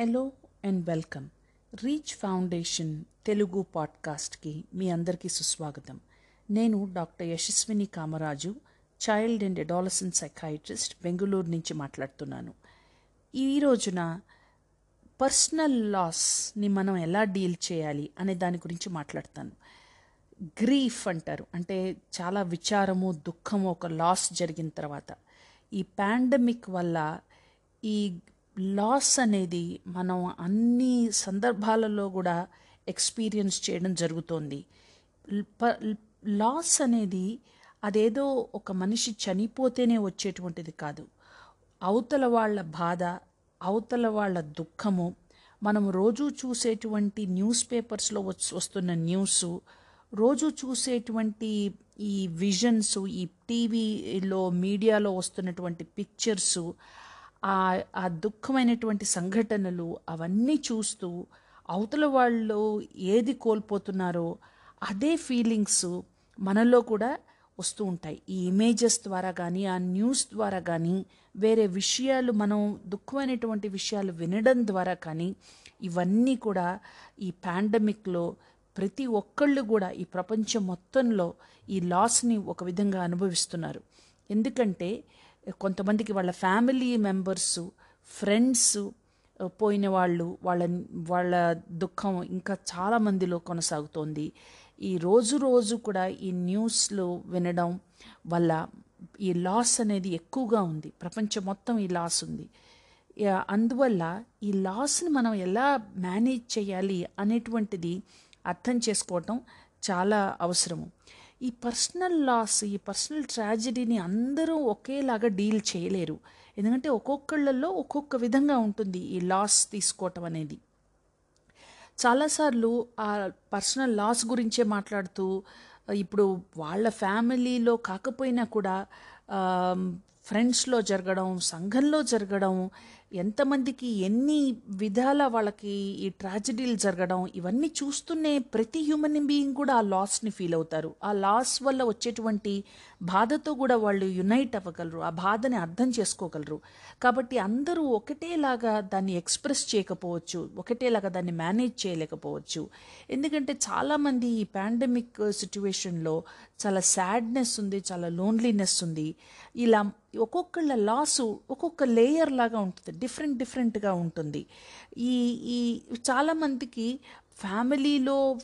Hello and welcome Reach Foundation Telugu పాడ్కాస్ట్కి మీ అందరికీ సుస్వాగతం. నేను doctor Yashaswini Kamaraju child and adolescent psychiatrist Bengaluru నుంచి మాట్లాడుతున్నాను. ఈ రోజున పర్సనల్ లాస్ని మనం ఎలా డీల్ చేయాలి అనే దాని గురించి మాట్లాడతాను. గ్రీఫ్ అంటారు. అంటే చాలా విచారము దుఃఖము ఒక లాస్ జరిగిన తర్వాత. ఈ పాండమిక్ వల్ల ఈ లాస్ అనేది మనం అన్ని సందర్భాలలో కూడా ఎక్స్పీరియన్స్ చేయడం జరుగుతోంది. లాస్ అనేది అదేదో ఒక మనిషి చనిపోతేనే వచ్చేటువంటిది కాదు. అవతల వాళ్ళ బాధ అవతల వాళ్ళ దుఃఖము మనం రోజు చూసేటువంటి న్యూస్ పేపర్స్లో వస్తున్న న్యూస్ రోజు చూసేటువంటి ఈ విజన్స్ ఈ టీవీలో మీడియాలో వస్తున్నటువంటి పిక్చర్సు ఆ ఆ దుఃఖమైనటువంటి సంఘటనలు అవన్నీ చూస్తూ అవతల వాళ్ళు ఏది కోల్పోతున్నారో అదే ఫీలింగ్స్ మనలో కూడా వస్తూ ఉంటాయి. ఈ ఇమేజెస్ ద్వారా కానీ ఆ న్యూస్ ద్వారా కానీ వేరే విషయాలు మనం దుఃఖమైనటువంటి విషయాలు వినడం ద్వారా కానీ ఇవన్నీ కూడా ఈ పాండమిక్లో ప్రతి ఒక్కళ్ళు కూడా ఈ ప్రపంచం మొత్తంలో ఈ లాస్ని ఒక విధంగా అనుభవిస్తున్నారు. ఎందుకంటే కొంతమందికి వాళ్ళ ఫ్యామిలీ మెంబర్స్ ఫ్రెండ్స్ పోయిన వాళ్ళు వాళ్ళ వాళ్ళ దుఃఖం ఇంకా చాలా మందిలో కొనసాగుతోంది. ఈ రోజు రోజు కూడా ఈ న్యూస్లో వినడం వల్ల ఈ లాస్ అనేది ఎక్కువగా ఉంది. ప్రపంచం మొత్తం ఈ లాస్ ఉంది. అందువల్ల ఈ లాస్ని మనం ఎలా మేనేజ్ చేయాలి అనేటువంటిది అర్థం చేసుకోవటం చాలా అవసరము. ఈ పర్సనల్ లాస్ ఈ పర్సనల్ ట్రాజడీని అందరూ ఒకేలాగా డీల్ చేయలేరు. ఎందుకంటే ఒక్కొక్కళ్ళల్లో ఒక్కొక్క విధంగా ఉంటుంది ఈ లాస్ తీసుకోవటం అనేది. చాలాసార్లు ఆ పర్సనల్ లాస్ గురించే మాట్లాడుతూ ఇప్పుడు వాళ్ళ ఫ్యామిలీలో కాకపోయినా కూడా ఫ్రెండ్స్లో జరగడం సంఘంలో జరగడం ఎంతమందికి ఎన్ని విధాల వాళ్ళకి ఈ ట్రాజడీలు జరగడం ఇవన్నీ చూస్తూనే ప్రతి హ్యూమన్ బీయింగ్ కూడా ఆ లాస్ని ఫీల్ అవుతారు. ఆ లాస్ వల్ల వచ్చేటువంటి బాధతో కూడా వాళ్ళు యునైట్ అవ్వగలరు ఆ బాధని అర్థం చేసుకోగలరు. కాబట్టి అందరూ ఒకటేలాగా దాన్ని ఎక్స్ప్రెస్ చేయకపోవచ్చు ఒకటేలాగా దాన్ని మేనేజ్ చేయలేకపోవచ్చు. ఎందుకంటే చాలామంది ఈ పాండమిక్ సిచ్యువేషన్లో చాలా సాడ్నెస్ ఉంది చాలా లోన్లీనెస్ ఉంది. ఇలా ఒక్కొక్కళ్ళ లాసు ఒక్కొక్క లేయర్ లాగా ఉంటుంది. డిఫరెంట్ డిఫరెంట్గా ఉంటుంది. ఈ ఈ చాలామందికి ఫ్యామిలీలో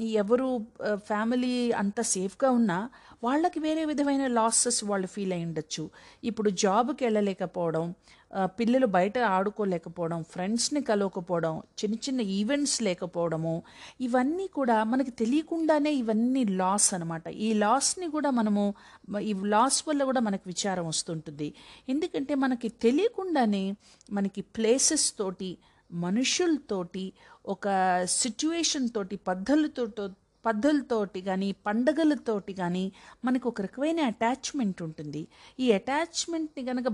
ఎవరు ఫ్యామిలీ అంత సేఫ్గా ఉన్నా వాళ్ళకి వేరే విధమైన లాసెస్ వాళ్ళు ఫీల్ అయి ఉండొచ్చు ఇప్పుడు జాబ్కి వెళ్ళలేకపోవడం పిల్లలు బయట ఆడుకోలేకపోవడం ఫ్రెండ్స్ని కలవకపోవడం చిన్న చిన్న ఈవెంట్స్ లేకపోవడము ఇవన్నీ కూడా మనకి తెలియకుండానే ఇవన్నీ లాస్ అనమాట ఈ లాస్ని కూడా మనము ఈ లాస్ వల్ల కూడా మనకు విచారం వస్తుంటుంది. ఎందుకంటే మనకి తెలియకుండానే మనకి ప్లేసెస్ తోటి మనుషులతోటి ఒక సిచ్యువేషన్ తోటి పద్ధతులతో పద్ధతులతోటి కానీ పండగలతోటి కానీ మనకు ఒక రకమైన అటాచ్మెంట్ ఉంటుంది. ఈ అటాచ్మెంట్ని కనుక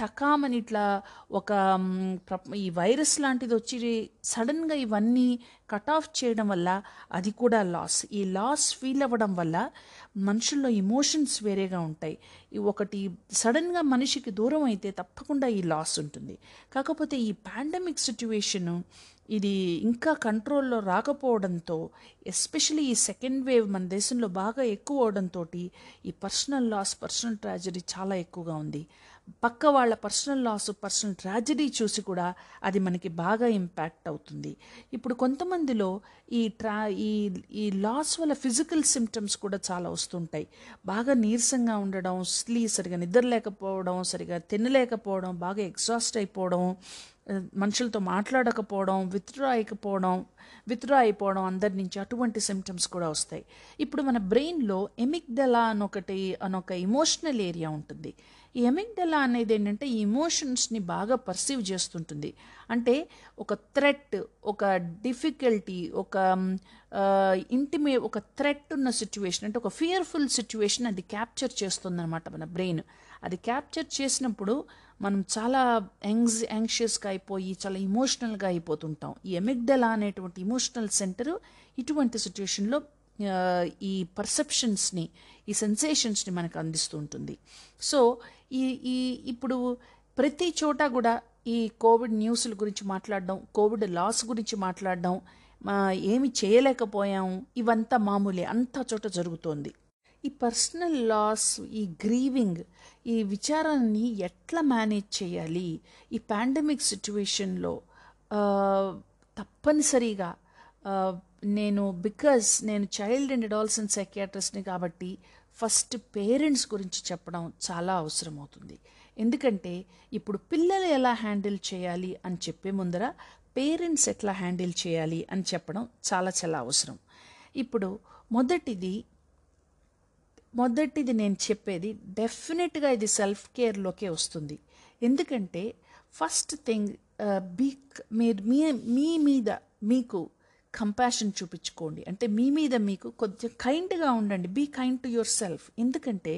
టకామని ఇట్లా ఒక ఈ వైరస్ లాంటిది వచ్చి సడన్గా ఇవన్నీ కట్ ఆఫ్ చేయడం వల్ల అది కూడా లాస్ ఈ లాస్ ఫీల్ అవ్వడం వల్ల మనుషుల్లో ఇమోషన్స్ వేరేగా ఉంటాయి. ఒకటి సడన్గా మనిషికి దూరం అయితే తప్పకుండా ఈ లాస్ ఉంటుంది. కాకపోతే ఈ పాండమిక్ సిచ్యువేషను ఇది ఇంకా కంట్రోల్లో రాకపోవడంతో ఎస్పెషలీ ఈ సెకండ్ వేవ్ మన దేశంలో బాగా ఎక్కువ అవడంతో ఈ పర్సనల్ లాస్ పర్సనల్ ట్రాజడీ చాలా ఎక్కువగా ఉంది. పక్క వాళ్ళ పర్సనల్ లాస్ పర్సనల్ ట్రాజడీ చూసి కూడా అది మనకి బాగా ఇంపాక్ట్ అవుతుంది. ఇప్పుడు కొంతమందిలో ఈ ట్రా ఈ ఈ లాస్ వల్ల ఫిజికల్ సిమ్టమ్స్ కూడా చాలా వస్తుంటాయి. బాగా నీరసంగా ఉండడం స్లీ సరిగా నిద్రలేకపోవడం సరిగా తినలేకపోవడం బాగా ఎగ్జాస్ట్ అయిపోవడం మనుషులతో మాట్లాడకపోవడం విత్డ్రా అయిపోవడం విత్డ్రా అయిపోవడం అందరి నుంచి అటువంటి సిమ్టమ్స్ కూడా వస్తాయి. ఇప్పుడు మన బ్రెయిన్లో ఎమిగ్డలా అనొకటి అనొక ఇమోషనల్ ఏరియా ఉంటుంది. ఈ ఎమిగ్డలా అనేది ఏంటంటే ఈ ఇమోషన్స్ని బాగా పర్సీవ్ చేస్తుంటుంది. అంటే ఒక థ్రెట్ ఒక డిఫికల్టీ ఒక ఇంటిమే ఒక థ్రెట్ ఉన్న సిచ్యువేషన్ అంటే ఒక ఫియర్ఫుల్ సిచ్యువేషన్ అది క్యాప్చర్ చేస్తుందన్నమాట మన బ్రెయిన్ అది క్యాప్చర్ చేసినప్పుడు మనం చాలా యాంగ్జ్ యాంగ్షియస్గా అయిపోయి చాలా ఇమోషనల్గా అయిపోతుంటాం. ఈ ఎమిగ్డలా అనేటువంటి ఇమోషనల్ సెంటర్ ఇటువంటి సిచ్యువేషన్లో ఈ పర్సెప్షన్స్ని ఈ సెన్సేషన్స్ని మనకు అందిస్తూ ఉంటుంది సో ఈ ఈ ఇప్పుడు ప్రతి చోట కూడా ఈ కోవిడ్ న్యూస్ల గురించి మాట్లాడడం కోవిడ్ లాస్ గురించి మాట్లాడడం మా ఏమి చేయలేకపోయాము ఇవంతా మామూలే అంతా చోట జరుగుతోంది. ఈ పర్సనల్ లాస్ ఈ గ్రీవింగ్ ఈ విచారాన్ని ఎట్లా మేనేజ్ చేయాలి? ఈ పాండమిక్ సిచ్యువేషన్లో తప్పనిసరిగా నేను బికాజ్ నేను చైల్డ్ అండ్ అడాల్సన్ సైకియాట్రిస్ట్ని కాబట్టి ఫస్ట్ పేరెంట్స్ గురించి చెప్పడం చాలా అవసరం అవుతుంది ఎందుకంటే ఇప్పుడు పిల్లలు ఎలా హ్యాండిల్ చేయాలి అని చెప్పే ముందర పేరెంట్స్ ఎట్లా హ్యాండిల్ చేయాలి అని చెప్పడం చాలా చాలా అవసరం. ఇప్పుడు మొదటిది మొదటిది నేను చెప్పేది డెఫినెట్గా ఇది సెల్ఫ్ కేర్లోకే వస్తుంది. ఎందుకంటే ఫస్ట్ థింగ్ బీ మీరు మీ మీ మీద మీకు కంపాషన్ చూపించుకోండి. అంటే మీ మీద మీకు కొంచెం కైండ్గా ఉండండి. Be kind to yourself. ఎందుకంటే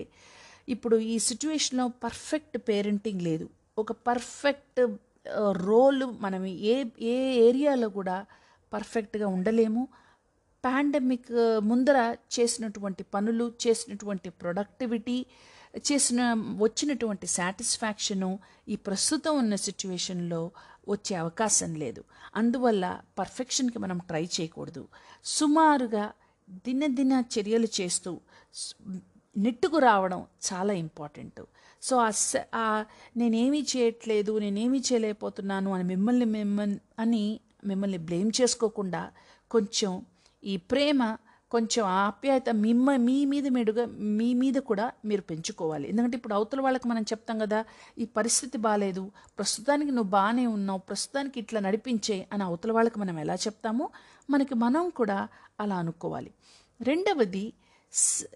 ఇప్పుడు ఈ సిచ్యువేషన్లో పర్ఫెక్ట్ పేరెంటింగ్ లేదు. ఒక పర్ఫెక్ట్ రోల్ మనం ఏ ఏ ఏరియాలో కూడా పర్ఫెక్ట్గా ఉండలేము. పాండమిక్ ముందర చేసినటువంటి పనులు చేసినటువంటి ప్రొడక్టివిటీ చేసిన వచ్చినటువంటి సాటిస్ఫాక్షను ఈ ప్రస్తుతం ఉన్న సిచ్యువేషన్లో వచ్చే అవకాశం లేదు. అందువల్ల పర్ఫెక్షన్కి మనం ట్రై చేయకూడదు. సుమారుగా దినదిన చర్యలు చేస్తూ నెట్టుకు రావడం చాలా ఇంపార్టెంట్. సో ఆ నేనేమీ చేయట్లేదు నేనేమీ చేయలేకపోతున్నాను అని మిమ్మల్ని మిమ్మల్ని అని మిమ్మల్ని బ్లేమ్ చేసుకోకుండా కొంచెం ఈ ప్రేమ కొంచెం ఆప్యాయత మిమ్మ మీ మీద మీడుగా మీ మీద కూడా మీరు పెంచుకోవాలి. ఎందుకంటే ఇప్పుడు అవతల వాళ్ళకి మనం చెప్తాం కదా ఈ పరిస్థితి బాగాలేదు ప్రస్తుతానికి నువ్వు బాగానే ఉన్నావు ప్రస్తుతానికి ఇట్లా నడిపించే అని అవతల వాళ్ళకి మనం ఎలా చెప్తామో మనకి మనం కూడా అలా అనుకోవాలి. రెండవది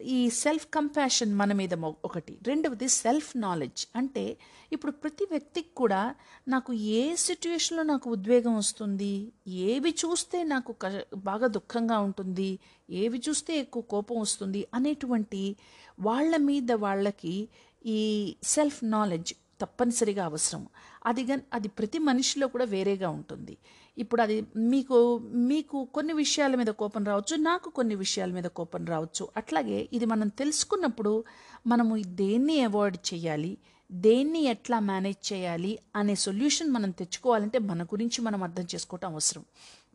ఈ సెల్ఫ్ కంపాషన్ మన మీద ఒకటి. రెండవది సెల్ఫ్ నాలెడ్జ్ అంటే ఇప్పుడు ప్రతి వ్యక్తికి కూడా నాకు ఏ సిచ్యువేషన్లో నాకు ఉద్వేగం వస్తుంది ఏవి చూస్తే నాకు క- బాగా దుఃఖంగా ఉంటుంది ఏవి చూస్తే ఎక్కువ కోపం వస్తుంది అనేటువంటి వాళ్ళ మీద వాళ్ళకి ఈ సెల్ఫ్ నాలెడ్జ్ తప్పనిసరిగా అవసరం. అది అది ప్రతి మనిషిలో కూడా వేరేగా ఉంటుంది. ఇప్పుడు అది మీకు మీకు కొన్ని విషయాల మీద కోపం రావచ్చు నాకు కొన్ని విషయాల మీద కోపం రావచ్చు. అట్లాగే ఇది మనం తెలుసుకున్నప్పుడు మనము దేన్ని అవాయిడ్ చేయాలి దేన్ని ఎట్లా మేనేజ్ చేయాలి అనే సొల్యూషన్ మనం తెచ్చుకోవాలంటే మన గురించి మనం అర్థం చేసుకోవటం అవసరం.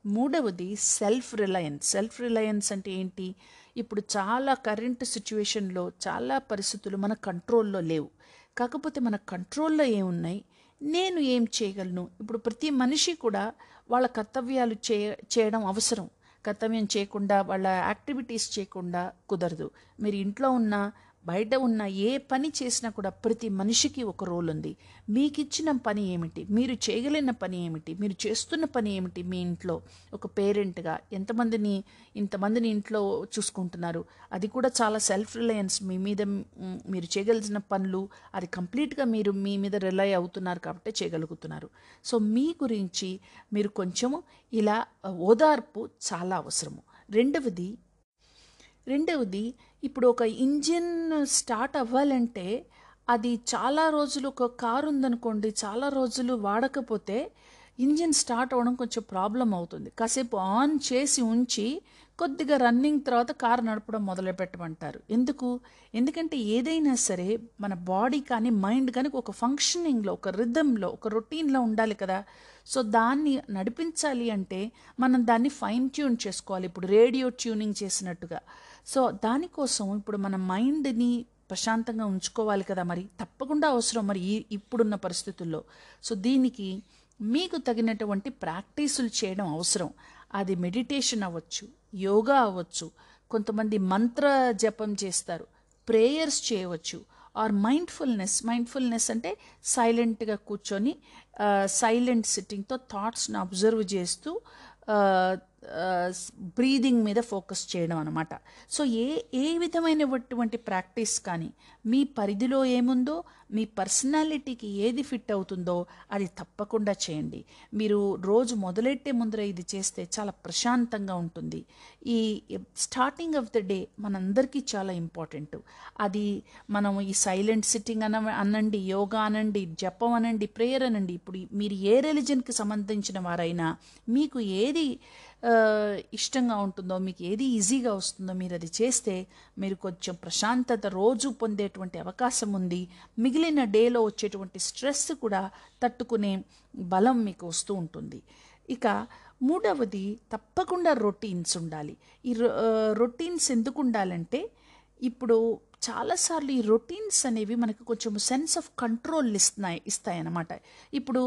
మూడవది సెల్ఫ్ రిలయన్స్ సెల్ఫ్ రిలయన్స్ అంటే ఏంటి? ఇప్పుడు చాలా కరెంట్ సిచ్యువేషన్లో చాలా పరిస్థితులు మన కంట్రోల్లో లేవు. కాకపోతే మన కంట్రోల్లో ఏమున్నాయి? నేను ఏం చేయగలను? ఇప్పుడు ప్రతి మనిషి కూడా వాళ్ళ కర్తవ్యాలు చే చేయడం అవసరం. కర్తవ్యం చేయకుండా వాళ్ళ యాక్టివిటీస్ చేయకుండా కుదరదు. మీరు ఇంట్లో ఉన్న బయట ఉన్న ఏ పని చేసినా కూడా ప్రతి మనిషికి ఒక రోల్ ఉంది. మీకు ఇచ్చిన పని ఏమిటి? మీరు చేయగలిగిన పని ఏమిటి? మీరు చేస్తున్న పని ఏమిటి మీ ఇంట్లో? ఒక పేరెంట్గా ఎంతమందిని ఇంతమందిని ఇంట్లో చూసుకుంటున్నారు? అది కూడా చాలా సెల్ఫ్ రిలయన్స్ మీ మీద మీరు చేయగలిగిన పనులు అది కంప్లీట్గా మీరు మీ మీద రిలై అవుతున్నారు కాబట్టి చేయగలుగుతున్నారు. సో మీ గురించి మీరు కొంచెము ఇలా ఓదార్పు చాలా అవసరము. రెండవది రెండవది ఇప్పుడు ఒక ఇంజిన్ స్టార్ట్ అవ్వాలంటే అది చాలా రోజులు ఒక కారు ఉందనుకోండి చాలా రోజులు వాడకపోతే ఇంజిన్ స్టార్ట్ అవ్వడం కొంచెం ప్రాబ్లం అవుతుంది కాసేపు ఆన్ చేసి ఉంచి కొద్దిగా రన్నింగ్ తర్వాత కారు నడపడం మొదలు పెట్టమంటారు. ఎందుకు? ఎందుకంటే ఏదైనా సరే మన బాడీ కానీ మైండ్ కానీ ఒక ఫంక్షనింగ్లో ఒక రిథంలో ఒక రొటీన్లో ఉండాలి కదా. సో దాన్ని నడిపించాలి అంటే మనం దాన్ని ఫైన్ ట్యూన్ చేసుకోవాలి. ఇప్పుడు రేడియో ట్యూనింగ్ చేసినట్టుగా. సో దానికోసం ఇప్పుడు మన మైండ్ని ప్రశాంతంగా ఉంచుకోవాలి కదా మరి. తప్పకుండా అవసరం మరి ఈ ఇప్పుడున్న పరిస్థితుల్లో. సో దీనికి మీకు తగినటువంటి ప్రాక్టీసులు చేయడం అవసరం. అది మెడిటేషన్ అవ్వచ్చు యోగా అవ్వచ్చు కొంతమంది మంత్ర జపం చేస్తారు ప్రేయర్స్ చేయవచ్చు ఆర్ మైండ్ఫుల్నెస్ మైండ్ఫుల్నెస్ అంటే సైలెంట్గా కూర్చొని సైలెంట్ సిట్టింగ్తో థాట్స్ని అబ్జర్వ్ చేస్తూ Uh, బ్రీదింగ్ మీద ఫోకస్ చేయడం అనమాట సో ఏ ఏ విధమైనటువంటి ప్రాక్టీస్ కానీ మీ పరిధిలో ఏముందో మీ పర్సనాలిటీకి ఏది ఫిట్ అవుతుందో అది తప్పకుండా చేయండి. మీరు రోజు మొదలెట్టే ముందర ఇది చేస్తే చాలా ప్రశాంతంగా ఉంటుంది. ఈ స్టార్టింగ్ ఆఫ్ ద డే మనందరికీ చాలా ఇంపార్టెంట్ అది మనం ఈ సైలెంట్ సిట్టింగ్ అన అనండి యోగా అనండి జపం అనండి ప్రేయర్ అనండి ఇప్పుడు మీరు ఏ రిలీజన్కి సంబంధించిన వారైనా మీకు ఏది ఇష్టంగా ఉంటుందో మీకు ఏది ఈజీగా వస్తుందో మీరు అది చేస్తే మీరు కొంచెం ప్రశాంతత రోజు పొందేటువంటి అవకాశం ఉంది. మిగిలిన డేలో వచ్చేటువంటి స్ట్రెస్ కూడా తట్టుకునే బలం మీకు వస్తూ ఉంటుంది. ఇక మూడవది తప్పకుండా రొటీన్స్ ఉండాలి. ఈ రొటీన్స్ ఎందుకు ఉండాలంటే ఇప్పుడు చాలాసార్లు ఈ రొటీన్స్ అనేవి మనకు కొంచెం సెన్స్ ఆఫ్ కంట్రోల్ ఇస్తున్నాయి ఇస్తాయి అన్నమాట ఇప్పుడు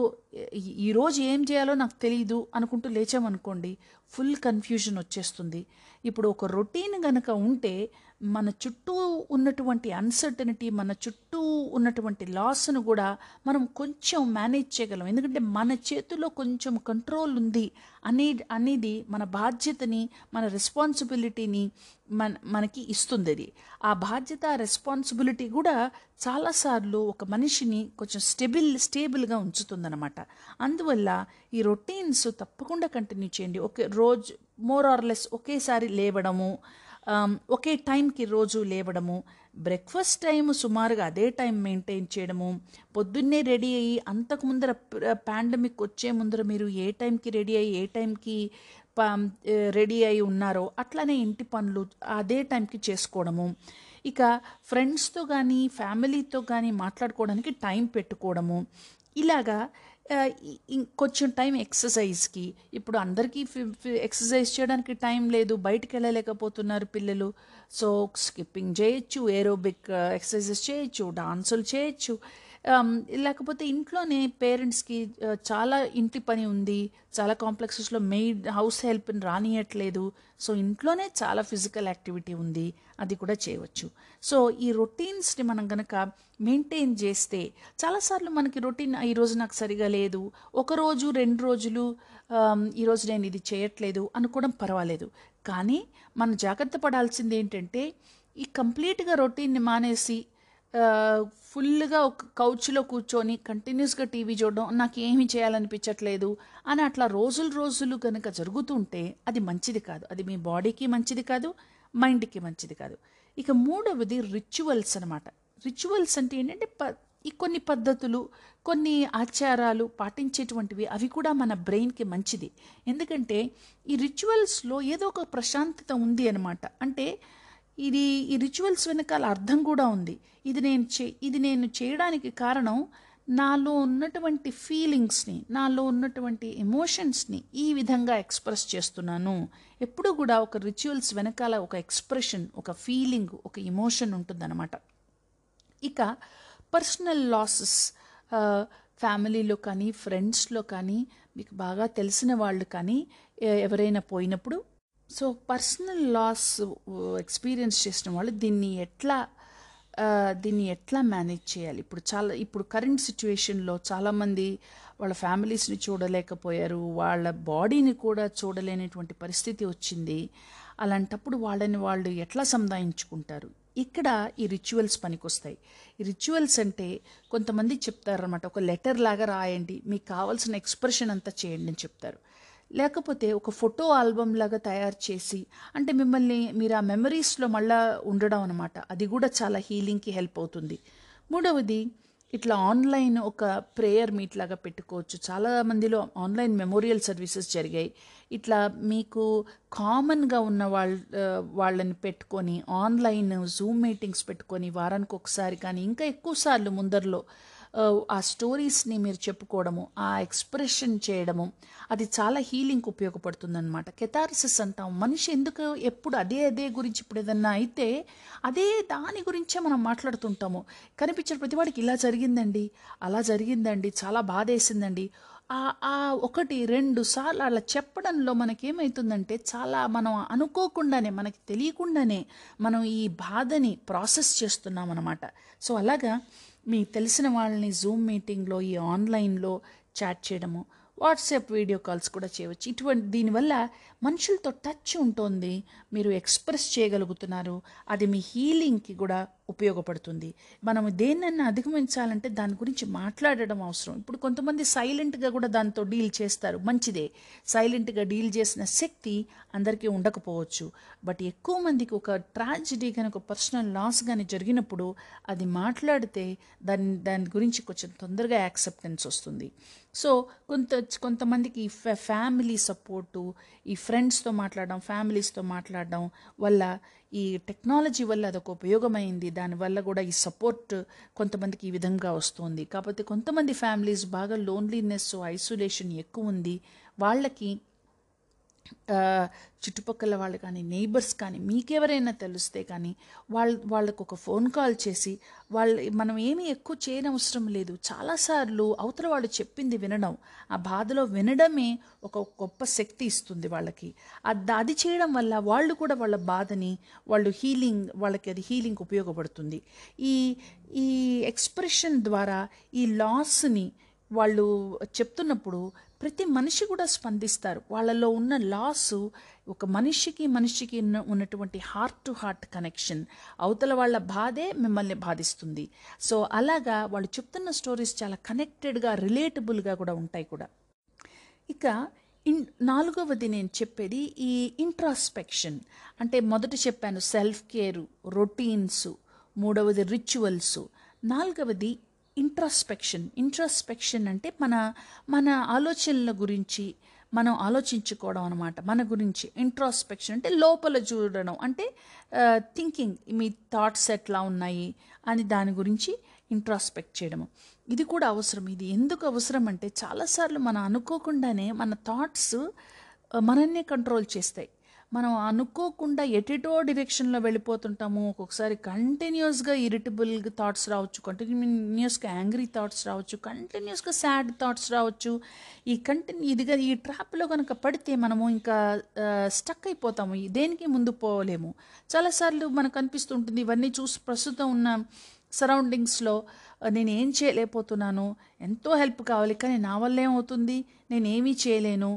ఈరోజు ఏం చేయాలో నాకు తెలియదు అనుకుంటూ లేచామనుకోండి ఫుల్ కన్ఫ్యూజన్ వచ్చేస్తుంది. ఇప్పుడు ఒక రొటీన్ గనక ఉంటే మన చుట్టూ ఉన్నటువంటి అన్సర్టనిటీ మన చుట్టూ ఉన్నటువంటి లాస్ను కూడా మనం కొంచెం మేనేజ్ చేయగలం. ఎందుకంటే మన చేతిలో కొంచెం కంట్రోల్ ఉంది అనే అనేది మన బాధ్యతని మన రెస్పాన్సిబిలిటీని మన మనకి ఇస్తుంది అది. ఆ బాధ్యత రెస్పాన్సిబిలిటీ కూడా చాలాసార్లు ఒక మనిషిని కొంచెం స్టెబిల్ స్టేబుల్గా ఉంచుతుందన్నమాట. అందువల్ల ఈ రొటీన్స్ తప్పకుండా కంటిన్యూ చేయండి. ఒకే రోజు మోర్ ఆర్ లెస్ ఒకేసారి లేవడము ఒకే టైంకి రోజు లేవడము బ్రేక్ఫాస్ట్ టైం సుమారుగా అదే టైం మెయింటైన్ చేయడము పొద్దున్నే రెడీ అయ్యి అంతకు ముందర పాండమిక్ వచ్చే ముందర మీరు ఏ టైంకి రెడీ అయ్యి ఏ టైంకి రెడీ అయి ఉన్నారో అట్లానే ఇంటి పనులు అదే టైంకి చేసుకోవడము. ఇక ఫ్రెండ్స్తో కానీ ఫ్యామిలీతో కానీ మాట్లాడుకోవడానికి టైం పెట్టుకోవడము. ఇలాగా ఇం- కొంచెం టైం ఎక్సర్సైజ్కి. ఇప్పుడు అందరికీ ఫి- ఎక్సర్సైజ్ చేయడానికి టైం లేదు. బయటికి వెళ్ళలేకపోతున్నారు పిల్లలు. సో స్కిప్పింగ్ చేయొచ్చు ఏరోబిక్ ఎక్సర్సైజెస్ చేయొచ్చు డాన్సులు చేయొచ్చు. లేకపోతే ఇంట్లోనే పేరెంట్స్కి చాలా ఇంటి పని ఉంది. చాలా కాంప్లెక్సెస్లో మెయిడ్ హౌస్ హెల్ప్ని రానియట్లేదు. సో ఇంట్లోనే చాలా ఫిజికల్ యాక్టివిటీ ఉంది. అది కూడా చేయవచ్చు. సో ఈ రొటీన్స్ని మనం గనక మెయింటైన్ చేస్తే చాలాసార్లు మనకి రొటీన్ ఈరోజు నాకు సరిగా లేదు ఒక రోజు రెండు రోజులు ఈరోజు నేను ఇది చేయట్లేదు అనుకోవడం పర్వాలేదు. కానీ మనం జాగ్రత్త పడాల్సింది ఏంటంటే ఈ కంప్లీట్గా రొటీన్ని మానేసి ఫుల్గా ఒక కౌచ్లో కూర్చొని కంటిన్యూస్గా టీవీ చూడడం నాకు ఏమి చేయాలనిపించట్లేదు అని అట్లా రోజులు రోజులు కనుక జరుగుతుంటే అది మంచిది కాదు. అది మీ బాడీకి మంచిది కాదు మైండ్కి మంచిది కాదు. ఇక మూడవది రిచువల్స్ అనమాట రిచువల్స్ అంటే ఏంటంటే ప ఈ కొన్ని పద్ధతులు కొన్ని ఆచారాలు పాటించేటువంటివి అవి కూడా మన బ్రెయిన్కి మంచిది. ఎందుకంటే ఈ రిచువల్స్లో ఏదో ఒక ప్రశాంతత ఉంది అనమాట అంటే ఇది ఈ రిచువల్స్ వెనకాల అర్థం కూడా ఉంది. ఇది నేను చే ఇది నేను చేయడానికి కారణం నాలో ఉన్నటువంటి ఫీలింగ్స్ని నాలో ఉన్నటువంటి ఎమోషన్స్ని ఈ విధంగా ఎక్స్ప్రెస్ చేస్తున్నాను. ఎప్పుడు కూడా ఒక రిచువల్స్ వెనకాల ఒక ఎక్స్ప్రెషన్ ఒక ఫీలింగ్ ఒక ఎమోషన్ ఉంటుందన్నమాట. ఇక పర్సనల్ లాసెస్ ఫ్యామిలీలో కానీ ఫ్రెండ్స్లో కానీ మీకు బాగా తెలిసిన వాళ్ళు కానీ ఎవరైనా పోయినప్పుడు సో పర్సనల్ లాస్ ఎక్స్పీరియన్స్ చేసిన వాళ్ళు దీన్ని ఎట్లా దీన్ని ఎట్లా మేనేజ్ చేయాలి? ఇప్పుడు చాలా ఇప్పుడు కరెంట్ సిచ్యువేషన్లో చాలామంది వాళ్ళ ఫ్యామిలీస్ని చూడలేకపోయారు వాళ్ళ బాడీని కూడా చూడలేనటువంటి పరిస్థితి వచ్చింది. అలాంటప్పుడు వాళ్ళని వాళ్ళు ఎట్లా సంధాయించుకుంటారు? ఇక్కడ ఈ రిచువల్స్ పనికొస్తాయి. ఈ రిచువల్స్ అంటే కొంతమంది చెప్తారనమాట ఒక లెటర్ లాగా రాయండి మీకు కావాల్సిన ఎక్స్ప్రెషన్ అంతా చేయండి అని చెప్తారు. లేకపోతే ఒక ఫోటో ఆల్బమ్ లాగా తయారు చేసి అంటే మిమ్మల్ని మీరు ఆ మెమరీస్లో మళ్ళా ఉండడం అనమాట అది కూడా చాలా హీలింగ్కి హెల్ప్ అవుతుంది. మూడవది ఇట్లా ఆన్లైన్ ఒక ప్రేయర్ మీట్ లాగా పెట్టుకోవచ్చు. చాలా మందిలో ఆన్లైన్ మెమోరియల్ సర్వీసెస్ జరిగాయి. ఇట్లా మీకు కామన్గా ఉన్న వాళ్ళ వాళ్ళని పెట్టుకొని ఆన్లైన్ జూమ్ మీటింగ్స్ పెట్టుకొని వారానికి ఒకసారి కానీ ఇంకా ఎక్కువసార్లు ముందరలో ఆ, స్టోరీస్ని మీరు చెప్పుకోవడము ఆ ఎక్స్ప్రెషన్ చేయడము అది చాలా హీలింగ్ ఉపయోగపడుతుందన్నమాట. కెథారిసిస్ అంటాం. మనిషి ఎందుకు ఎప్పుడు అదే అదే గురించి ఇప్పుడు ఏదన్నా అయితే అదే దాని గురించే మనం మాట్లాడుతుంటాము. కనిపించిన ప్రతివాడికి ఇలా జరిగిందండి అలా జరిగిందండి చాలా బాధేసిందండి. ఆ ఆ ఒకటి రెండు సార్లు అలా చెప్పడంలో మనకేమవుతుందంటే చాలా మనం అనుకోకుండానే మనకి తెలియకుండానే మనం ఈ బాధని ప్రాసెస్ చేస్తున్నాం అనమాట సో అలాగా మీకు తెలిసిన వాళ్ళని జూమ్ మీటింగ్లో ఈ ఆన్లైన్లో చాట్ చేయడము వాట్సాప్ వీడియో కాల్స్ కూడా చేయవచ్చు. ఇటువంటి దీనివల్ల మనుషులతో టచ్ ఉంటుంది మీరు ఎక్స్ప్రెస్ చేయగలుగుతున్నారు అది మీ హీలింగ్కి కూడా ఉపయోగపడుతుంది. మనం దేన్నైనా అధిగమించాలంటే దాని గురించి మాట్లాడడం అవసరం. ఇప్పుడు కొంతమంది సైలెంట్గా కూడా దాంతో డీల్ చేస్తారు మంచిదే. సైలెంట్గా డీల్ చేసిన శక్తి అందరికీ ఉండకపోవచ్చు. బట్ ఎక్కువ మందికి ఒక ట్రాజిడీ కానీ ఒక పర్సనల్ లాస్ కానీ జరిగినప్పుడు అది మాట్లాడితే దాని దాని గురించి కొంచెం తొందరగా యాక్సెప్టెన్స్ వస్తుంది. సో కొంత కొంతమందికి ఈ ఫ్యామిలీ సపోర్టు ఈ ఫ్రెండ్స్తో మాట్లాడడం ఫ్యామిలీస్తో మాట్లాడడం వల్ల ఈ టెక్నాలజీ వల్ల అదొక ఉపయోగమైంది. దానివల్ల కూడా ఈ సపోర్ట్ కొంతమందికి ఈ విధంగా వస్తుంది. కాకపోతే కొంతమంది ఫ్యామిలీస్ బాగా లోన్లీనెస్ ఐసోలేషన్ ఎక్కువ ఉంది. వాళ్ళకి చుట్టుపక్కల వాళ్ళు కానీ నైబర్స్ కానీ మీకెవరైనా తెలిస్తే కానీ వాళ్ళ వాళ్ళకు ఒక ఫోన్ కాల్ చేసి వాళ్ళు మనం ఏమీ ఎక్కువ చేయనవసరం లేదు. చాలాసార్లు అవతల వాళ్ళు చెప్పింది వినడం ఆ బాధలో వినడమే ఒక గొప్ప శక్తి ఇస్తుంది వాళ్ళకి. అది అది చేయడం వల్ల వాళ్ళు కూడా వాళ్ళ బాధని వాళ్ళు హీలింగ్ వాళ్ళకి అది హీలింగ్ ఉపయోగపడుతుంది. ఈ ఈ ఎక్స్ప్రెషన్ ద్వారా ఈ లాస్ని వాళ్ళు చెప్తున్నప్పుడు ప్రతి మనిషి కూడా స్పందిస్తారు. వాళ్ళలో ఉన్న లాసు ఒక మనిషికి మనిషికి ఉన్నటువంటి హార్ట్ టు హార్ట్ కనెక్షన్ అవతల వాళ్ళ బాధే మిమ్మల్ని బాధిస్తుంది. సో అలాగా వాళ్ళు చెప్తున్న స్టోరీస్ చాలా కనెక్టెడ్గా రిలేటబుల్గా కూడా ఉంటాయి కూడా. ఇక ఇన్ నాలుగవది నేను చెప్పేది ఈ ఇంట్రాస్పెక్షన్ అంటే మొదట చెప్పాను సెల్ఫ్ కేరు రొటీన్స్ మూడవది రిచువల్స్ నాలుగవది ఇంట్రాస్పెక్షన్ ఇంట్రాస్పెక్షన్ అంటే మన మన ఆలోచనల గురించి మనం ఆలోచించుకోవడం అనమాట మన గురించి. ఇంట్రాస్పెక్షన్ అంటే లోపల చూడడం. అంటే థింకింగ్ మీ థాట్స్ ఎట్లా ఉన్నాయి అని దాని గురించి ఇంట్రాస్పెక్ట్ చేయడము. ఇది కూడా అవసరం. ఇది ఎందుకు అవసరం అంటే చాలాసార్లు మనం అనుకోకుండానే మన థాట్స్ మనల్ని కంట్రోల్ చేస్తాయి. మనం అనుకోకుండా ఎటెటో డిరెక్షన్లో వెళ్ళిపోతుంటాము. ఒక్కొక్కసారి కంటిన్యూస్గా ఇరిటబుల్ థాట్స్ రావచ్చు. కంటిన్యూస్గా యాంగ్రీ థాట్స్ రావచ్చు. కంటిన్యూస్గా సాడ్ థాట్స్ రావచ్చు. ఈ కంటిన్యూ ఇదిగా ఈ ట్రాప్లో కనుక పడితే మనము ఇంకా స్టక్ అయిపోతాము. దేనికి ముందు పోలేము. చాలాసార్లు మనకు అనిపిస్తుంటుంది ఇవన్నీ చూసి ప్రస్తుతం ఉన్న సరౌండింగ్స్లో నేను ఏం చేయలేకపోతున్నాను? ఎంతో హెల్ప్ కావాలి కానీ నా వల్ల ఏమవుతుంది? నేను ఏమీ చేయలేను?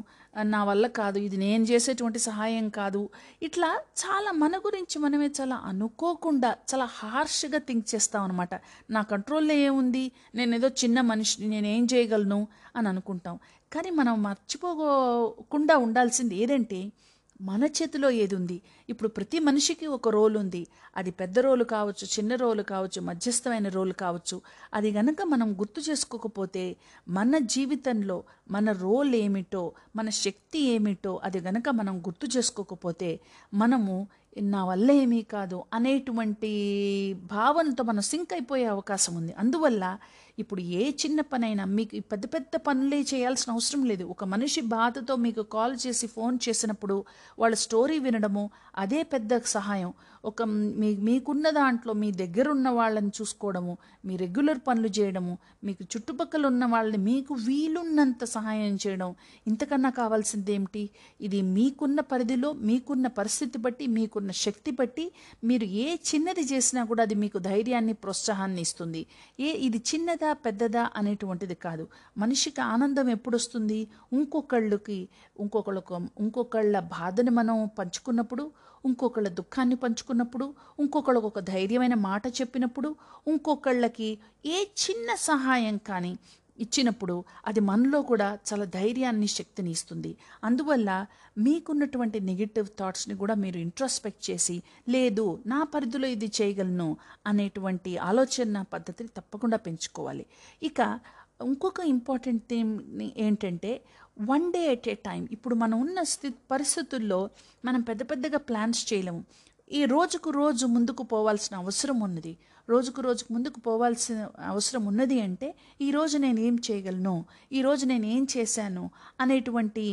నా వల్ల కాదు ఇది నేను చేసేటువంటి సహాయం కాదు. ఇట్లా చాలా మన గురించి మనమే చాలా అనుకోకుండా చాలా హార్ష్గా థింక్ చేస్తాం అనమాట నా కంట్రోల్లో ఏముంది? నేను ఏదో చిన్న మనిషిని నేను ఏం చేయగలను? అని అనుకుంటాం. కానీ మనం మర్చిపోకుండా ఉండాల్సింది ఏదంటే మన చేతిలో ఏది ఉంది ఇప్పుడు ప్రతి మనిషికి ఒక రోల్ ఉంది అది పెద్ద రోలు కావచ్చు చిన్న రోలు కావచ్చు మధ్యస్థమైన రోలు కావచ్చు. అది గనక మనం గుర్తు చేసుకోకపోతే మన జీవితంలో మన రోల్ ఏమిటో మన శక్తి ఏమిటో అది గనక మనం గుర్తు చేసుకోకపోతే మనము నా వల్ల ఏమీ కాదు అనేటువంటి భావనతో మనం సింక్ అయిపోయే అవకాశం ఉంది. అందువల్ల ఇప్పుడు ఏ చిన్న పనైనా మీకు పెద్ద పెద్ద పనులే చేయాల్సిన అవసరం లేదు. ఒక మనిషి బాధతో మీకు కాల్ చేసి ఫోన్ చేసినప్పుడు వాళ్ళ స్టోరీ వినడము అదే పెద్ద సహాయం. ఒక మీ మీకున్న దాంట్లో మీ దగ్గర ఉన్న వాళ్ళని చూసుకోవడము మీ రెగ్యులర్ పనులు చేయడము మీకు చుట్టుపక్కల ఉన్న వాళ్ళని మీకు వీలున్నంత సహాయం చేయడం ఇంతకన్నా కావాల్సింది ఏమిటి ఇది మీకున్న పరిధిలో మీకున్న పరిస్థితి బట్టి మీకున్న శక్తి బట్టి మీరు ఏ చిన్నది చేసినా కూడా అది మీకు ధైర్యాన్ని ప్రోత్సాహాన్ని ఇస్తుంది. ఏ ఇది చిన్నది పెద్దదా అనేటువంటిది కాదు. మనిషికి ఆనందం ఎప్పుడు వస్తుంది ఇంకొకళ్ళకి ఇంకొకళ్ళకు ఇంకొకళ్ళ బాధని మనం పంచుకున్నప్పుడు ఇంకొకళ్ళ దుఃఖాన్ని పంచుకున్నప్పుడు ఇంకొకళ్ళకు ఒక ధైర్యమైన మాట చెప్పినప్పుడు ఇంకొకళ్ళకి ఏ చిన్న సహాయం కానీ ఇచ్చినప్పుడు అది మనలో కూడా చాలా ధైర్యాన్ని శక్తిని ఇస్తుంది. అందువల్ల మీకున్నటువంటి నెగిటివ్ థాట్స్ని కూడా మీరు ఇంట్రోస్పెక్ట్ చేసి లేదు నా పరిధిలో ఇది చేయగలను అనేటువంటి ఆలోచన పద్ధతిని తప్పకుండా పెంచుకోవాలి. ఇక ఇంకొక ఇంపార్టెంట్ థింగ్ ఏంటంటే one day at a time ఇప్పుడు మనం ఉన్న స్థితి పరిస్థితుల్లో మనం పెద్ద పెద్దగా ప్లాన్స్ చేయలేము. ఈ రోజుకు రోజు ముందుకు పోవాల్సిన అవసరం ఉన్నది. రోజుకు రోజుకు ముందుకు పోవాల్సిన అవసరం ఉన్నది అంటే ఈరోజు నేను ఏం చేయగలను? ఈరోజు నేను ఏం చేశాను? అనేటువంటి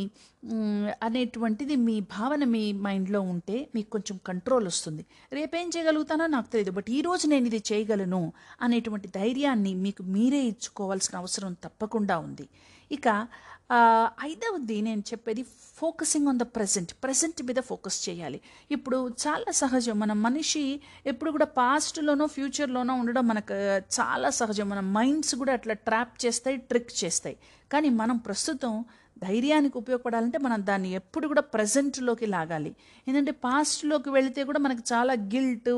అనేటువంటిది మీ భావన మీ మైండ్లో ఉంటే మీకు కొంచెం కంట్రోల్ వస్తుంది. రేపేం చేయగలుగుతానో నాకు తెలియదు బట్ ఈరోజు నేను ఇది చేయగలను అనేటువంటి ధైర్యాన్ని మీకు మీరే ఇచ్చుకోవాల్సిన అవసరం తప్పకుండా ఉంది. ఇక ఐదవది నేను చెప్పేది focusing on the present present మీద ఫోకస్ చేయాలి. ఇప్పుడు చాలా సహజం. మన మనిషి ఎప్పుడు కూడా పాస్ట్లోనో ఫ్యూచర్లోనో ఉండడం మనకు చాలా సహజం. మన మైండ్స్ కూడా అట్లా ట్రాప్ చేస్తాయి ట్రిక్ చేస్తాయి. కానీ మనం ప్రస్తుతం ధైర్యానికి ఉపయోగపడాలంటే మనం దాన్ని ఎప్పుడు కూడా ప్రజెంట్లోకి లాగాలి. ఏంటంటే పాస్ట్లోకి వెళితే కూడా మనకు చాలా గిల్ట్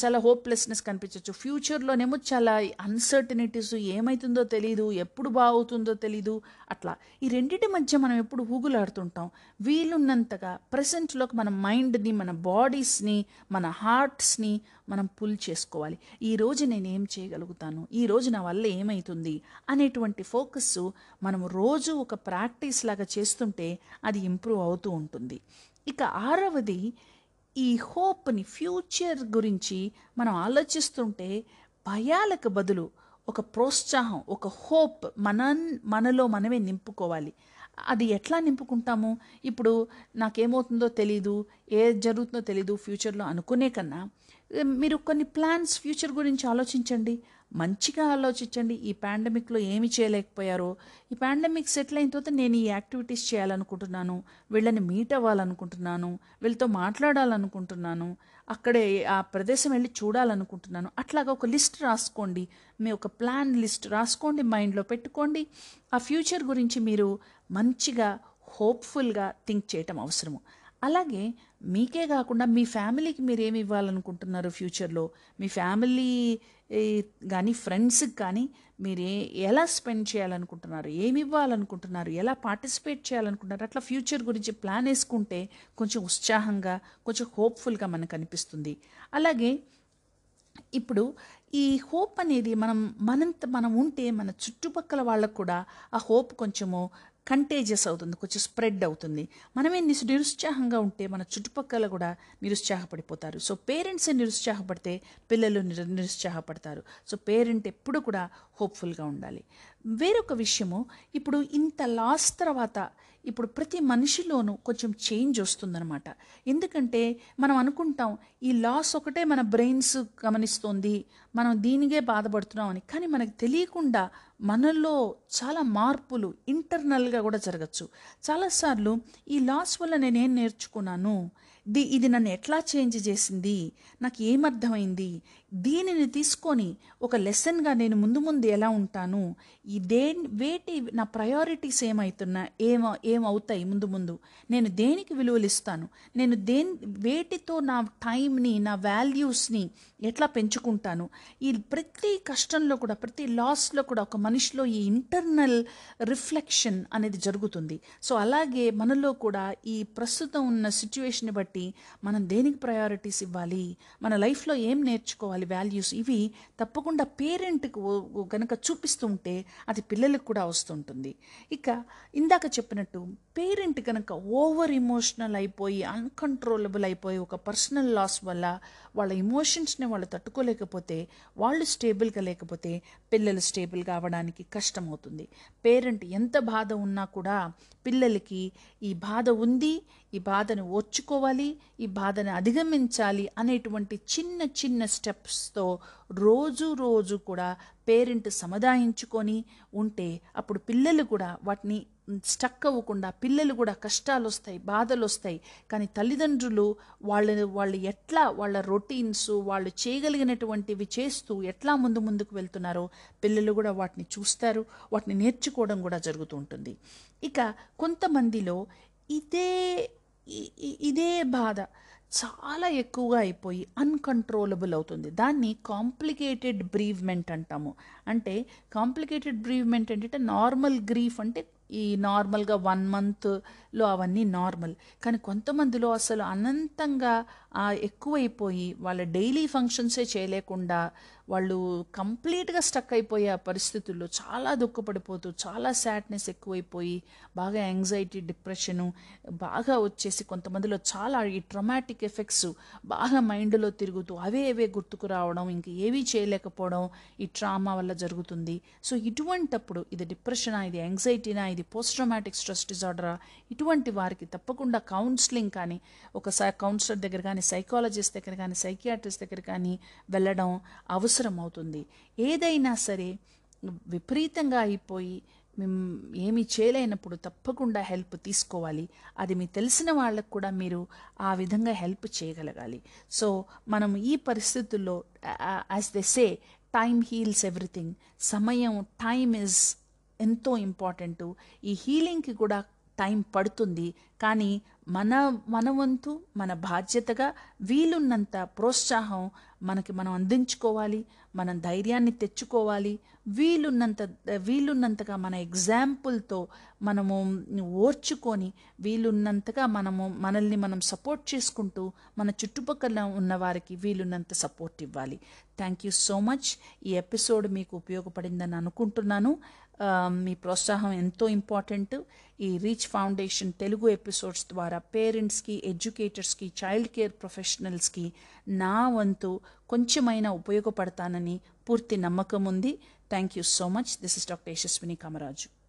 చాలా హోప్లెస్నెస్ కనిపించవచ్చు ఫ్యూచర్లోనేమో చాలా అన్సర్టనిటీస్ ఏమవుతుందో తెలియదు ఎప్పుడు బాగుతుందో తెలీదు అట్లా. ఈ రెండింటి మధ్య మనం ఎప్పుడు ఊగులాడుతుంటాం. వీలున్నంతగా ప్రజెంట్లోకి మన మైండ్ని మన బాడీస్ని మన హార్ట్స్ని మనం పుల్ చేసుకోవాలి. ఈ రోజు నేను ఏం చేయగలుగుతాను? ఈ రోజు నా వల్ల ఏమవుతుంది అనేటువంటి ఫోకస్ మనం రోజు ఒక ప్రాక్టీస్ లాగా చేస్తుంటే అది ఇంప్రూవ్ అవుతూ ఉంటుంది. ఇక ఆరవది ఈ హోప్ని ఫ్యూచర్ గురించి మనం ఆలోచిస్తుంటే భయాలకు బదులు ఒక ప్రోత్సాహం ఒక హోప్ మన మనలో మనమే నింపుకోవాలి. అది ఎట్లా నింపుకుంటాము? ఇప్పుడు నాకేమవుతుందో తెలీదు ఏ జరుగుతుందో తెలీదు ఫ్యూచర్లో అనుకునే కన్నా మీరు కొన్ని ప్లాన్స్ ఫ్యూచర్ గురించి ఆలోచించండి. మంచిగా ఆలోచించండి. ఈ పాండమిక్లో ఏమి చేయలేకపోయారో ఈ పాండమిక్ సెటిల్ అయిన తర్వాత నేను ఈ యాక్టివిటీస్ చేయాలనుకుంటున్నాను వీళ్ళని మీట్ అవ్వాలనుకుంటున్నాను వీళ్ళతో మాట్లాడాలనుకుంటున్నాను అక్కడే ఆ ప్రదేశం వెళ్ళి చూడాలనుకుంటున్నాను. అట్లాగా ఒక లిస్ట్ రాసుకోండి. మీ ఒక ప్లాన్ లిస్ట్ రాసుకోండి మైండ్లో పెట్టుకోండి. ఆ ఫ్యూచర్ గురించి మీరు మంచిగా హోప్ఫుల్గా థింక్ చేయటం అవసరము. అలాగే మీకే కాకుండా మీ ఫ్యామిలీకి మీరు ఏమి ఇవ్వాలనుకుంటున్నారు ఫ్యూచర్లో? మీ ఫ్యామిలీ కానీ ఫ్రెండ్స్కి కానీ మీరు ఏ ఎలా స్పెండ్ చేయాలనుకుంటున్నారు? ఏమి ఇవ్వాలనుకుంటున్నారు? ఎలా పార్టిసిపేట్ చేయాలనుకుంటున్నారు? అట్లా ఫ్యూచర్ గురించి ప్లాన్ వేసుకుంటే కొంచెం ఉత్సాహంగా కొంచెం హోప్ఫుల్గా మనకు అనిపిస్తుంది. అలాగే ఇప్పుడు ఈ హోప్ అనేది మనం మనంత మనం ఉంటే మన చుట్టుపక్కల వాళ్ళకు కూడా ఆ హోప్ కొంచెము కంటేజియస్ అవుతుంది కొంచెం స్ప్రెడ్ అవుతుంది. మనమే నిస్ నిరుత్సాహంగా ఉంటే మన చుట్టుపక్కల కూడా నిరుత్సాహపడిపోతారు. సో పేరెంట్స్ నిరుత్సాహపడితే పిల్లలు నిరు నిరుత్సాహపడతారు. సో పేరెంట్ ఎప్పుడు కూడా హోప్ఫుల్గా ఉండాలి. వేరొక విషయము ఇప్పుడు ఇంత లాస్ తర్వాత ఇప్పుడు ప్రతి మనిషిలోనూ కొంచెం చేంజ్ వస్తుందన్నమాట. ఎందుకంటే మనం అనుకుంటాం ఈ లాస్ ఒకటే మన బ్రెయిన్స్ గమనిస్తోంది మనం దీనికే బాధపడుతున్నాం అని కానీ మనకు తెలియకుండా మనలో చాలా మార్పులు ఇంటర్నల్గా కూడా జరగచ్చు. చాలాసార్లు ఈ లాస్ వల్ల నేనేం నేర్చుకున్నాను? ది ఇది నన్ను ఎట్లా చేంజ్ చేసింది? నాకు ఏమర్థమైంది దీనిని తీసుకొని ఒక లెసన్గా నేను ముందు ముందు ఎలా ఉంటాను? ఈ దే వేటి నా ప్రయారిటీస్ ఏమవుతున్నా ఏమ ఏమవుతాయి ముందు ముందు? నేను దేనికి విలువలు ఇస్తాను? నేను దేని వేటితో నా టైంని నా వాల్యూస్ని ఎట్లా పెంచుకుంటాను? ఈ ప్రతి కష్టంలో కూడా ప్రతి లాస్లో కూడా ఒక మనిషిలో ఈ ఇంటర్నల్ రిఫ్లెక్షన్ అనేది జరుగుతుంది. సో అలాగే మనలో కూడా ఈ ప్రస్తుతం ఉన్న సిచ్యువేషన్ బట్టి మనం దేనికి ప్రయారిటీస్ ఇవ్వాలి? మన లైఫ్లో ఏం నేర్చుకోవాలి? వాల్యూస్ ఇవి తప్పకుండా పేరెంట్కి కనుక చూపిస్తుంటే అది పిల్లలకు కూడా వస్తుంటుంది. ఇక ఇందాక చెప్పినట్టు పేరెంట్ కనుక ఓవర్ ఇమోషనల్ అయిపోయి అన్కంట్రోలబుల్ అయిపోయి ఒక పర్సనల్ లాస్ వల్ల వాళ్ళ ఎమోషన్స్ని వాళ్ళు తట్టుకోలేకపోతే వాళ్ళు స్టేబుల్గా లేకపోతే పిల్లలు స్టేబుల్గా అవ్వడానికి కష్టమవుతుంది. పేరెంట్ ఎంత బాధ ఉన్నా కూడా పిల్లలకి ఈ బాధ ఉంది ఈ బాధను ఓర్చుకోవాలి ఈ బాధను అధిగమించాలి అనేటువంటి చిన్న చిన్న స్టెప్స్తో రోజు రోజు కూడా పేరెంట్ సముదాయించుకొని ఉంటే అప్పుడు పిల్లలు కూడా వాటిని స్టక్ అవ్వకుండా పిల్లలు కూడా కష్టాలు వస్తాయి బాధలు వస్తాయి కానీ తల్లిదండ్రులు వాళ్ళ వాళ్ళు ఎట్లా వాళ్ళ రొటీన్స్ వాళ్ళు చేయగలిగినటువంటివి చేస్తూ ఎట్లా ముందు ముందుకు వెళ్తున్నారో పిల్లలు కూడా వాటిని చూస్తారు వాటిని నేర్చుకోవడం కూడా జరుగుతూ ఉంటుంది. ఇక కొంతమందిలో ఇదే ఇదే బాధ. చాలా ఎక్కువగా అయిపోయి అన్కంట్రోలబుల్ అవుతుంది. దాన్ని కాంప్లికేటెడ్ బ్రీవ్మెంట్ అంటాము. అంటే కాంప్లికేటెడ్ బ్రీవ్మెంట్ అంటే నార్మల్ గ్రీఫ్ అంటే ఈ నార్మల్గా వన్ మంత్లో అవన్నీ నార్మల్ కానీ కొంతమందిలో అసలు అనంతంగా ఎక్కువైపోయి వాళ్ళ డైలీ ఫంక్షన్సే చేయలేకుండా వాళ్ళు కంప్లీట్గా స్టక్ అయిపోయే ఆ పరిస్థితుల్లో చాలా దుఃఖపడిపోతూ చాలా సాడ్నెస్ ఎక్కువైపోయి బాగా యాంగ్జైటీ డిప్రెషను బాగా వచ్చేసి కొంతమందిలో చాలా ఈ ట్రమాటిక్ ఎఫెక్ట్స్ బాగా మైండ్లో తిరుగుతూ అవే అవే గుర్తుకు రావడం ఇంక ఏవీ చేయలేకపోవడం ఈ ట్రామా వల్ల జరుగుతుంది. సో ఇటువంటప్పుడు ఇది డిప్రెషనా ఇది యాంగ్జైటీనా ఇది పోస్ట్ ట్రమాటిక్ స్ట్రెస్ డిజార్డరా ఇటువంటి వారికి తప్పకుండా కౌన్సిలింగ్ కానీ ఒకసారి కౌన్సిలర్ దగ్గర కానీ సైకాలజిస్ట్ దగ్గర కానీ సైకియాట్రిస్ట్ దగ్గర కానీ వెళ్ళడం అవసరం. అవుతుంది ఏదైనా సరే విపరీతంగా అయిపోయి మేము ఏమీ చేయలేనప్పుడు తప్పకుండా హెల్ప్ తీసుకోవాలి. అది మీ తెలిసిన వాళ్ళకు కూడా మీరు ఆ విధంగా హెల్ప్ చేయగలగాలి. సో మనం ఈ పరిస్థితుల్లో as the say time heals everything సమయం టైమ్ ఇస్ ఎంతో ఇంపార్టెంట్. ఈ హీలింగ్కి కూడా టైం పడుతుంది. కానీ మన మన వంతు మన బాధ్యతగా వీలున్నంత ప్రోత్సాహం మనకి మనం అందించుకోవాలి మనం ధైర్యాన్ని తెచ్చుకోవాలి. వీలున్నంత వీలున్నంతగా మన ఎగ్జాంపుల్తో మనము ఓర్చుకొని వీలున్నంతగా మనము మనల్ని మనం సపోర్ట్ చేసుకుంటూ మన చుట్టుపక్కల ఉన్న వారికి వీలున్నంత సపోర్ట్ ఇవ్వాలి. Thank you so much. ఈ ఎపిసోడ్ మీకు ఉపయోగపడిందని అనుకుంటున్నాను. మీ ప్రోత్సాహం ఎంతో ఇంపార్టెంట్. ఈ రీచ్ ఫౌండేషన్ తెలుగు ఎపిసోడ్స్ ద్వారా పేరెంట్స్కి ఎడ్యుకేటర్స్కి చైల్డ్ కేర్ ప్రొఫెషనల్స్కి నా వంతు కొంచెమైనా ఉపయోగపడతానని పూర్తి నమ్మకం ఉంది. Thank you so much. This is doctor Yashaswini Kamaraju.